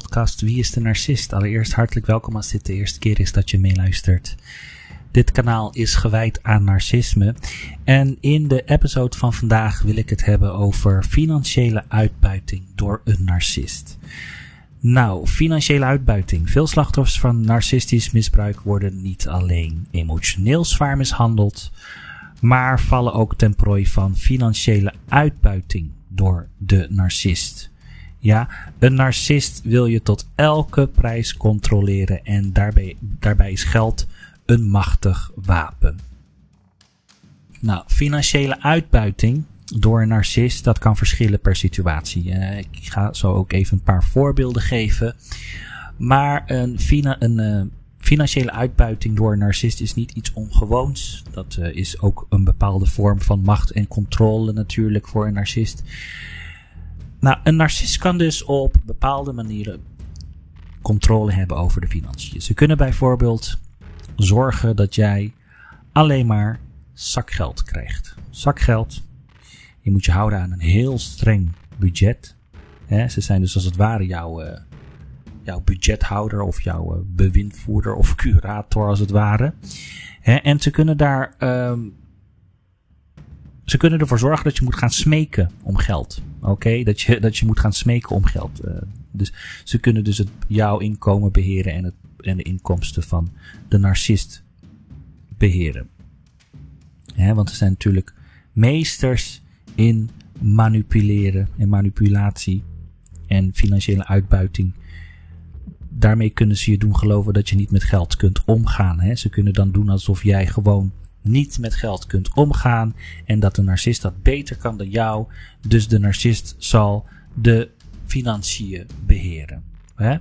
podcast Wie is de Narcist? Allereerst hartelijk welkom als dit de eerste keer is dat je meeluistert. Dit kanaal is gewijd aan narcisme. En in de episode van vandaag wil ik het hebben over financiële uitbuiting door een narcist. Nou, financiële uitbuiting. Veel slachtoffers van narcistisch misbruik worden niet alleen emotioneel zwaar mishandeld, maar vallen ook ten prooi van financiële uitbuiting door de narcist. Ja, een narcist wil je tot elke prijs controleren en daarbij, daarbij is geld een machtig wapen. Nou, financiële uitbuiting door een narcist, dat kan verschillen per situatie. Uh, ik ga zo ook even een paar voorbeelden geven. Maar een, een uh, financiële uitbuiting door een narcist is niet iets ongewoons. Dat uh, is ook een bepaalde vorm van macht en controle natuurlijk voor een narcist. Nou, een narcist kan dus op bepaalde manieren controle hebben over de financiën. Ze kunnen bijvoorbeeld zorgen dat jij alleen maar zakgeld krijgt. Zakgeld. Je moet je houden aan een heel streng budget. ze zijn dus als het ware jouw, uh, jouw budgethouder of jouw uh, bewindvoerder of curator als het ware. en ze kunnen daar um, ze kunnen ervoor zorgen dat je moet gaan smeken om geld. Oké, dat, je, dat je moet gaan smeken om geld. Uh, dus ze kunnen dus het, jouw inkomen beheren en, het, en de inkomsten van de narcist beheren. He, want ze zijn natuurlijk meesters in manipuleren en manipulatie en financiële uitbuiting. Daarmee kunnen ze je doen geloven dat je niet met geld kunt omgaan. He. Ze kunnen dan doen alsof jij gewoon niet met geld kunt omgaan en dat de narcist dat beter kan dan jou. Dus de narcist zal de financiën beheren. Hè?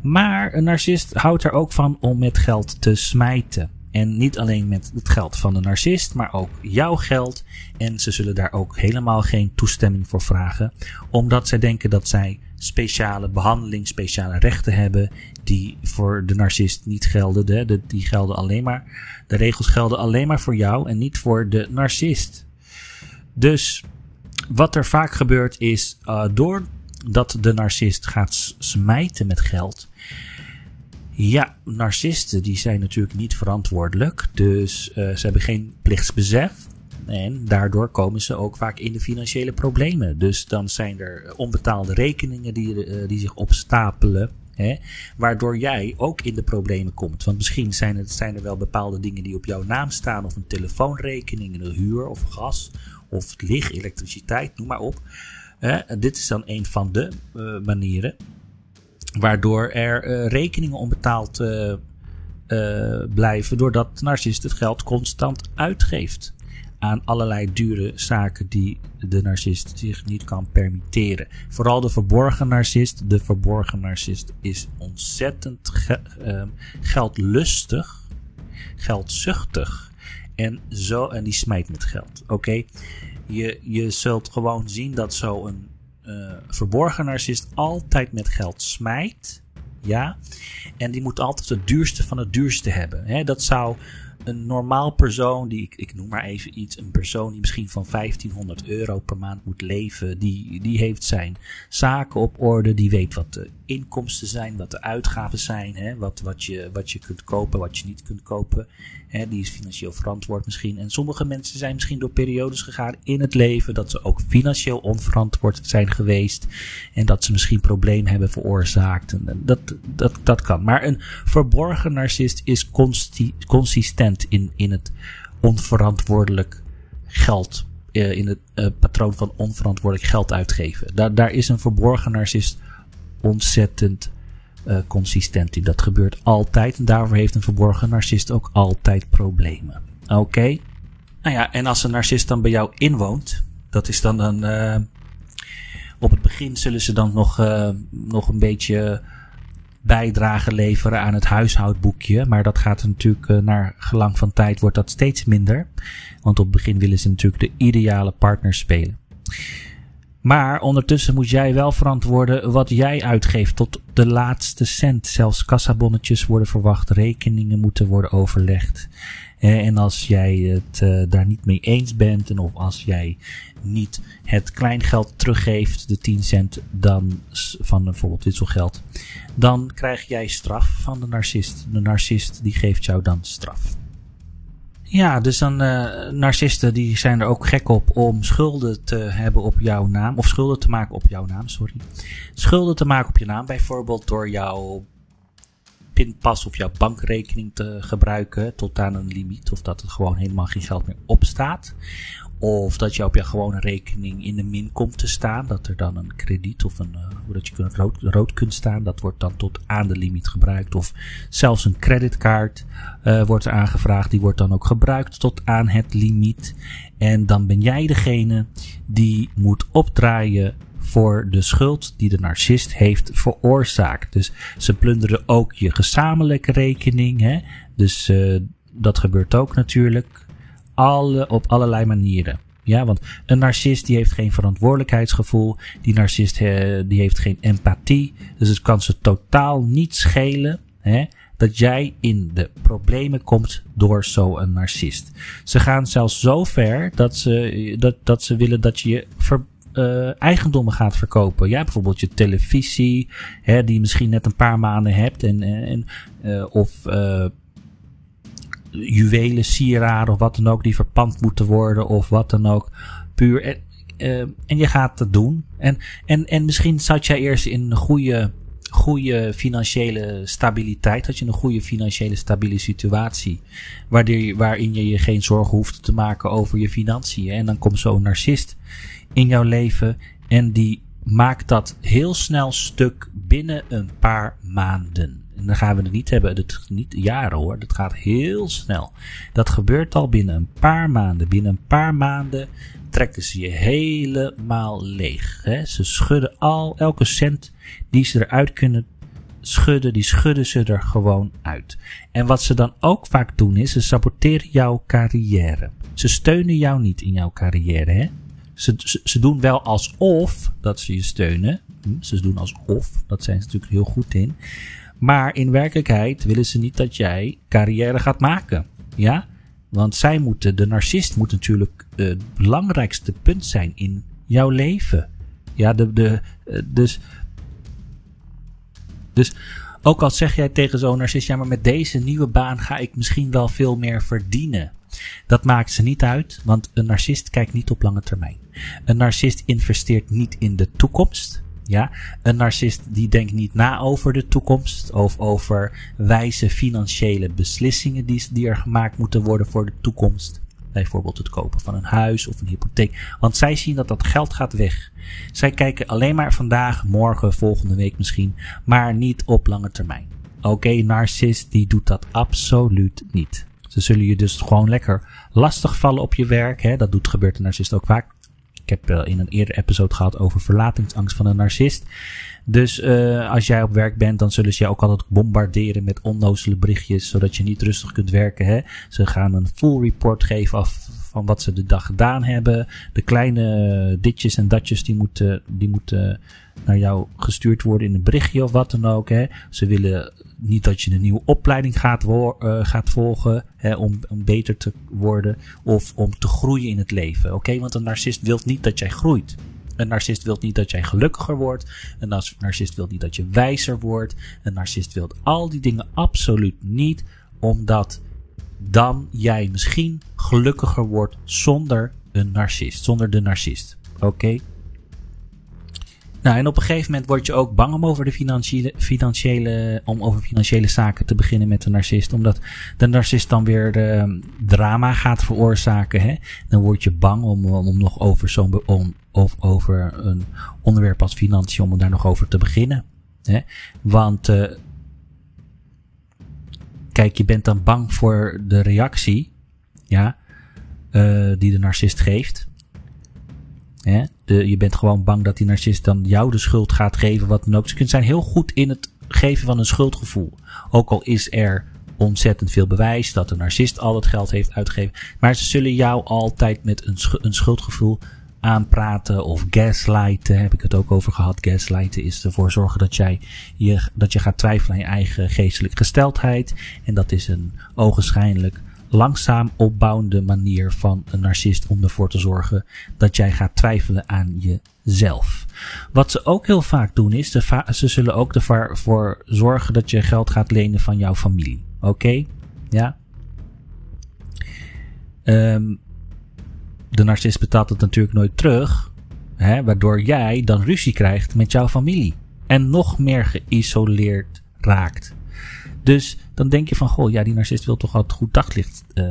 Maar een narcist houdt er ook van om met geld te smijten. En niet alleen met het geld van de narcist, maar ook jouw geld. En ze zullen daar ook helemaal geen toestemming voor vragen, omdat zij denken dat zij speciale behandeling, speciale rechten hebben die voor de narcist niet gelden. De, die gelden alleen maar, de regels gelden alleen maar voor jou en niet voor de narcist. Dus wat er vaak gebeurt is, uh, doordat de narcist gaat smijten met geld. Ja, narcisten die zijn natuurlijk niet verantwoordelijk, dus uh, ze hebben geen plichtsbesef. En daardoor komen ze ook vaak in de financiële problemen. Dus dan zijn er onbetaalde rekeningen die, uh, die zich opstapelen. Hè, waardoor jij ook in de problemen komt. Want misschien zijn, het, zijn er wel bepaalde dingen die op jouw naam staan. Of een telefoonrekening, een huur of gas. Of licht, elektriciteit, noem maar op. Dit is dan een van de uh, manieren. Waardoor er uh, rekeningen onbetaald blijven. Doordat narcist het geld constant uitgeeft aan allerlei dure zaken die de narcist zich niet kan permitteren. Vooral de verborgen narcist. De verborgen narcist is ontzettend uh, geldlustig, geldzuchtig en, zo, en die smijt met geld. Oké, je, je zult gewoon zien dat zo'n uh, verborgen narcist altijd met geld smijt. Ja, en die moet altijd het duurste van het duurste hebben. Dat zou een normaal persoon, die ik, ik noem maar even iets, een persoon die misschien van 1500 euro per maand moet leven, die, die heeft zijn zaken op orde, die weet wat de inkomsten zijn, wat de uitgaven zijn, hè, wat, wat, je, wat je kunt kopen, wat je niet kunt kopen. Hè, die is financieel verantwoord misschien. En sommige mensen zijn misschien door periodes gegaan in het leven dat ze ook financieel onverantwoord zijn geweest en dat ze misschien problemen hebben veroorzaakt. En dat, dat, dat kan. Maar een verborgen narcist is consistent in, in het onverantwoordelijk geld uh, in het uh, patroon van onverantwoordelijk geld uitgeven. Daar, daar is een verborgen narcist ontzettend uh, consistent in. Dat gebeurt altijd en daarvoor heeft een verborgen narcist ook altijd problemen. Oké? Nou ja, en als een narcist dan bij jou inwoont, dat is dan een. Op het begin zullen ze dan nog, nog een beetje bijdrage leveren aan het huishoudboekje. Maar dat gaat natuurlijk uh, naar gelang van tijd wordt dat steeds minder. Want op het begin willen ze natuurlijk de ideale partner spelen. Maar ondertussen moet jij wel verantwoorden wat jij uitgeeft tot de laatste cent. Zelfs kassabonnetjes worden verwacht, rekeningen moeten worden overlegd. En als jij het uh, daar niet mee eens bent en of als jij niet het kleingeld teruggeeft, de 10 cent, dan van bijvoorbeeld wisselgeld, dan krijg jij straf van de narcist. De narcist die geeft jou dan straf. Ja, dus dan uh, narcisten die zijn er ook gek op om schulden te hebben op jouw naam. Of schulden te maken op jouw naam, sorry. Schulden te maken op je naam, bijvoorbeeld door jouw pinpas of jouw bankrekening te gebruiken tot aan een limiet. Of dat er gewoon helemaal geen geld meer op staat. Of dat je op je gewone rekening in de min komt te staan. Dat er dan een krediet of een, uh, dat je rood, rood kunt staan. Dat wordt dan tot aan de limiet gebruikt. Of zelfs een creditcard uh, wordt aangevraagd. Die wordt dan ook gebruikt tot aan het limiet. En dan ben jij degene die moet opdraaien voor de schuld die de narcist heeft veroorzaakt. Dus ze plunderen ook je gezamenlijke rekening. Hè? Dus uh, dat gebeurt ook natuurlijk alle, op allerlei manieren. Ja, want een narcist die heeft geen verantwoordelijkheidsgevoel. Die narcist uh, die heeft geen empathie. Dus het kan ze totaal niet schelen hè, dat jij in de problemen komt door zo'n narcist. Ze gaan zelfs zo ver dat ze, dat, dat ze willen dat je ver, uh, eigendommen gaat verkopen. Ja, bijvoorbeeld je televisie, hè, die je misschien net een paar maanden hebt. En, en, uh, of uh, juwelen, sieraden of wat dan ook, die verpand moeten worden of wat dan ook. Puur. En, uh, en je gaat het doen. En, en, en misschien zat jij eerst in een goede, goede financiële stabiliteit. Had je een goede financiële stabiele situatie. Waarin je je geen zorgen hoeft te maken over je financiën. En dan komt zo'n narcist in jouw leven. En die maakt dat heel snel stuk binnen een paar maanden. Dan gaan we het niet hebben, het niet jaren hoor, dat gaat heel snel. Dat gebeurt al binnen een paar maanden. Binnen een paar maanden trekken ze je helemaal leeg. Hè? Ze schudden al, elke cent die ze eruit kunnen schudden, die schudden ze er gewoon uit. En wat ze dan ook vaak doen is, ze saboteren jouw carrière. Ze steunen jou niet in jouw carrière. Hè? Ze, ze, ze doen wel alsof dat ze je steunen. Hm, ze doen alsof, dat zijn ze natuurlijk heel goed in. Maar in werkelijkheid willen ze niet dat jij carrière gaat maken. Ja? Want zij moeten, de narcist moet natuurlijk het belangrijkste punt zijn in jouw leven. Ja, de, de, eh, dus, dus ook al zeg jij tegen zo'n narcist, ja, maar met deze nieuwe baan ga ik misschien wel veel meer verdienen. Dat maakt ze niet uit, want een narcist kijkt niet op lange termijn. Een narcist investeert niet in de toekomst. Ja, een narcist die denkt niet na over de toekomst of over wijze financiële beslissingen die, die er gemaakt moeten worden voor de toekomst. Bijvoorbeeld het kopen van een huis of een hypotheek. Want zij zien dat dat geld gaat weg. Zij kijken alleen maar vandaag, morgen, volgende week misschien, maar niet op lange termijn. Oké, narcist die doet dat absoluut niet. Ze zullen je dus gewoon lekker lastig vallen op je werk. Hè? Dat doet, gebeurt een narcist ook vaak. Heb uh, in een eerder episode gehad over verlatingsangst van een narcist. Dus uh, als jij op werk bent, dan zullen ze je ook altijd bombarderen met onnozele berichtjes, zodat je niet rustig kunt werken. Hè? Ze gaan een full report geven af van wat ze de dag gedaan hebben. De kleine ditjes en datjes die moeten, die moeten naar jou gestuurd worden in een berichtje of wat dan ook. Hè. Ze willen niet dat je een nieuwe opleiding gaat, uh, gaat volgen hè, om, om beter te worden of om te groeien in het leven. Oké, want een narcist wil niet dat jij groeit. Een narcist wil niet dat jij gelukkiger wordt. Een narcist wil niet dat je wijzer wordt. Een narcist wil al die dingen absoluut niet, omdat dan jij misschien gelukkiger wordt zonder een narcist, zonder de narcist. Oké? Nou, en op een gegeven moment word je ook bang om over de financiële, financiële, om over financiële zaken te beginnen met de narcist. Omdat de narcist dan weer de, drama gaat veroorzaken. Hè? Dan word je bang om, om nog over zo'n, om, of over een onderwerp als financiën, om daar nog over te beginnen. Hè? Want, uh, kijk, je bent dan bang voor de reactie, ja, uh, die de narcist geeft. Je bent gewoon bang dat die narcist dan jou de schuld gaat geven, wat dan ook. Ze zijn heel goed in het geven van een schuldgevoel. Ook al is er ontzettend veel bewijs dat de narcist al het geld heeft uitgegeven. Maar ze zullen jou altijd met een, een schuldgevoel aanpraten of gaslighten. Heb ik het ook over gehad. Gaslighten is ervoor zorgen dat jij je, dat je gaat twijfelen aan je eigen geestelijke gesteldheid. En dat is een ogenschijnlijk langzaam opbouwende manier van een narcist om ervoor te zorgen dat jij gaat twijfelen aan jezelf. Wat ze ook heel vaak doen is, ze zullen ook ervoor zorgen dat je geld gaat lenen van jouw familie. Oké? Ja? Um, de narcist betaalt het natuurlijk nooit terug, hè, waardoor jij dan ruzie krijgt met jouw familie en nog meer geïsoleerd raakt. Dus dan denk je van, goh, ja, die narcist wil toch altijd goed daglicht uh,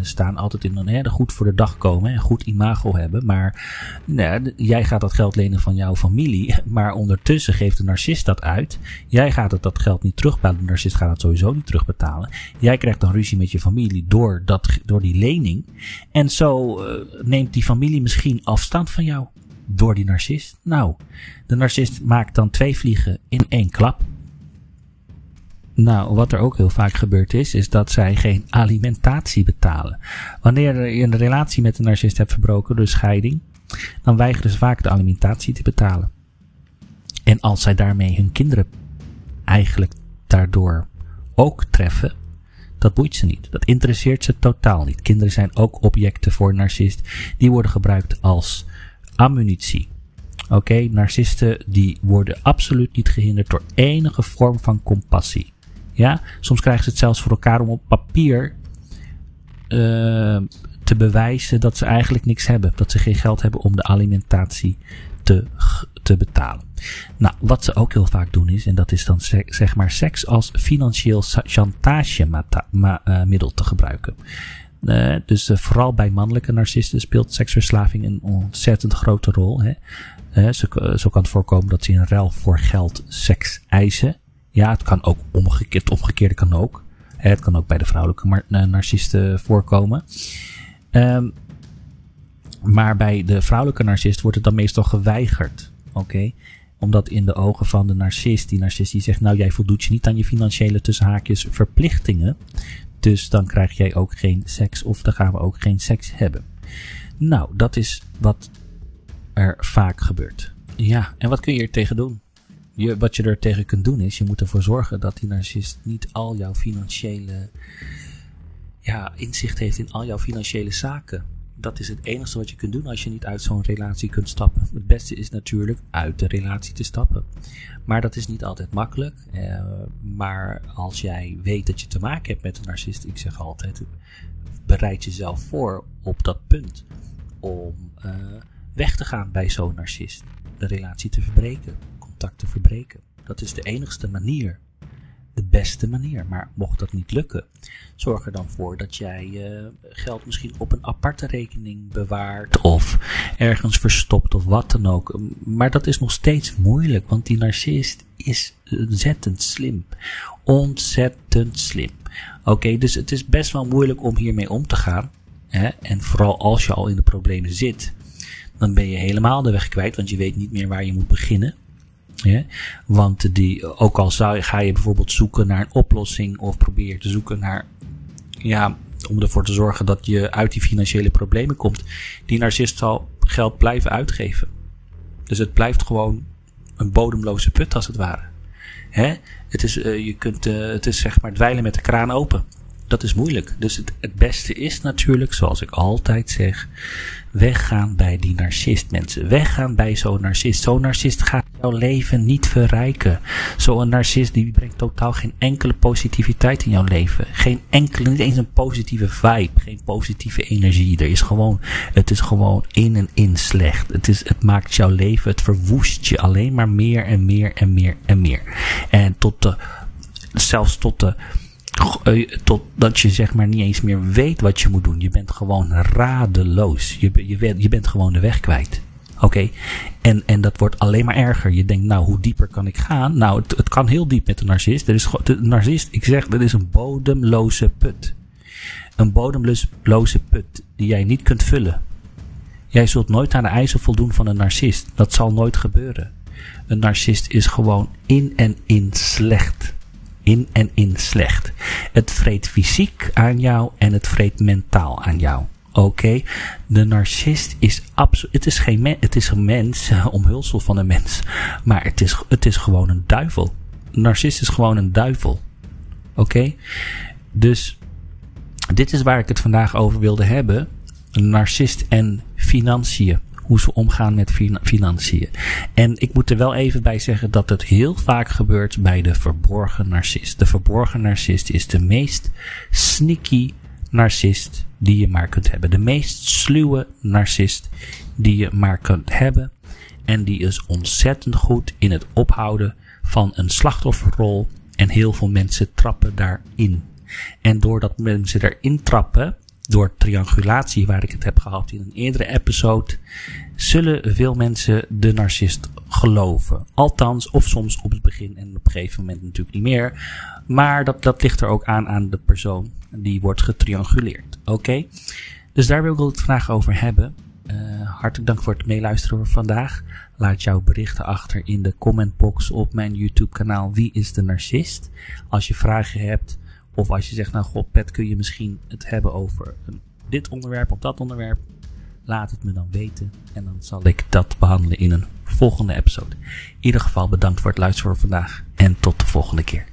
staan. Altijd in een goed voor de dag komen en goed imago hebben. Maar nou, jij gaat dat geld lenen van jouw familie. Maar ondertussen geeft de narcist dat uit. Jij gaat het dat geld niet terugbetalen. De narcist gaat het sowieso niet terugbetalen. Jij krijgt dan ruzie met je familie door, dat, door die lening. En zo uh, neemt die familie misschien afstand van jou. Door die narcist. Nou, de narcist maakt dan twee vliegen in één klap. Nou, wat er ook heel vaak gebeurd is, is dat zij geen alimentatie betalen. Wanneer je een relatie met een narcist hebt verbroken door scheiding, dan weigeren ze vaak de alimentatie te betalen. En als zij daarmee hun kinderen eigenlijk daardoor ook treffen, dat boeit ze niet. Dat interesseert ze totaal niet. Kinderen zijn ook objecten voor een narcist. Die worden gebruikt als ammunitie. Oké, narcisten die worden absoluut niet gehinderd door enige vorm van compassie. Ja, soms krijgen ze het zelfs voor elkaar om op papier uh, te bewijzen dat ze eigenlijk niks hebben. Dat ze geen geld hebben om de alimentatie te, te betalen. Nou, wat ze ook heel vaak doen is, en dat is dan zeg maar seks als financieel chantagemiddel uh, te gebruiken. Uh, dus vooral bij mannelijke narcisten speelt seksverslaving een ontzettend grote rol. Hè. Zo, zo, kan het voorkomen dat ze in ruil voor geld seks eisen. Ja, het kan ook omgekeerd. Het omgekeerde kan ook. Het kan ook bij de vrouwelijke eh, narcisten voorkomen. Um, maar bij de vrouwelijke narcist wordt het dan meestal geweigerd. Oké? Omdat in de ogen van de narcist, die narcist die zegt, nou jij voldoet je niet aan je financiële tussenhaakjes verplichtingen. Dus dan krijg jij ook geen seks of dan gaan we ook geen seks hebben. Nou, dat is wat er vaak gebeurt. Ja, en wat kun je er tegen doen? Je, wat je er tegen kunt doen is, je moet ervoor zorgen dat die narcist niet al jouw financiële ja, inzicht heeft in al jouw financiële zaken. Dat is het enige wat je kunt doen als je niet uit zo'n relatie kunt stappen. Het beste is natuurlijk uit de relatie te stappen. Maar dat is niet altijd makkelijk. Eh, maar als jij weet dat je te maken hebt met een narcist, ik zeg altijd, bereid jezelf voor op dat punt om uh, weg te gaan bij zo'n narcist. De relatie te verbreken te verbreken. Dat is de enigste manier. De beste manier. Maar mocht dat niet lukken, zorg er dan voor dat jij uh, geld misschien op een aparte rekening bewaart. Of ergens verstopt of wat dan ook. Maar dat is nog steeds moeilijk, want die narcist is ontzettend slim. Ontzettend slim. Oké, dus het is best wel moeilijk om hiermee om te gaan. Hè? En vooral als je al in de problemen zit, dan ben je helemaal de weg kwijt, want je weet niet meer waar je moet beginnen. Ja? Want die, ook al zou, ga je bijvoorbeeld zoeken naar een oplossing of probeer te zoeken naar, ja, om ervoor te zorgen dat je uit die financiële problemen komt, die narcist zal geld blijven uitgeven. Dus het blijft gewoon een bodemloze put als het ware. Het, is, uh, je kunt, uh, het is zeg maar dweilen met de kraan open. Dat is moeilijk. Dus het, het beste is natuurlijk, zoals ik altijd zeg, weggaan bij die narcist mensen. Weggaan bij zo'n narcist. Zo'n narcist gaat jouw leven niet verrijken. Zo'n narcist die brengt totaal geen enkele positiviteit in jouw leven. Geen enkele, niet eens een positieve vibe. Geen positieve energie. Er is gewoon, het is gewoon in en in slecht. Het, is, het maakt jouw leven, het verwoest je alleen maar meer en meer en meer en meer. En tot de, zelfs tot de, totdat je zeg maar niet eens meer weet wat je moet doen. Je bent gewoon radeloos. Je, je, je bent gewoon de weg kwijt. Oké, en, en dat wordt alleen maar erger. Je denkt, nou, hoe dieper kan ik gaan? Nou, het, het kan heel diep met een narcist. Er is, de narcist, ik zeg, dat is een bodemloze put. Een bodemloze put die jij niet kunt vullen. Jij zult nooit aan de eisen voldoen van een narcist. Dat zal nooit gebeuren. Een narcist is gewoon in en in slecht in en in slecht. Het vreet fysiek aan jou en het vreet mentaal aan jou. Oké, de narcist is absoluut. Het is geen het is een mens, omhulsel van een mens. Maar het is, het is gewoon een duivel. Narcist is gewoon een duivel. Oké, dus Dit is waar ik het vandaag over wilde hebben. Een narcist en financiën. Hoe ze omgaan met financiën. En ik moet er wel even bij zeggen dat het heel vaak gebeurt bij de verborgen narcist. De verborgen narcist is de meest sneaky narcist die je maar kunt hebben. De meest sluwe narcist die je maar kunt hebben. En die is ontzettend goed in het ophouden van een slachtofferrol. En heel veel mensen trappen daarin. En doordat mensen erin trappen, door triangulatie, waar ik het heb gehad in een eerdere episode, zullen veel mensen de narcist geloven. Althans, of soms op het begin en op een gegeven moment natuurlijk niet meer. Maar dat, dat ligt er ook aan aan de persoon die wordt getrianguleerd. Oké? Dus daar wil ik het vandaag over hebben. Uh, hartelijk dank voor het meeluisteren vandaag. Laat jouw berichten achter in de commentbox op mijn YouTube kanaal Wie is de Narcist? Als je vragen hebt of als je zegt, nou god, Pet, kun je misschien het hebben over dit onderwerp of dat onderwerp? Laat het me dan weten en dan zal ik dat behandelen in een volgende episode. In ieder geval bedankt voor het luisteren vandaag en tot de volgende keer.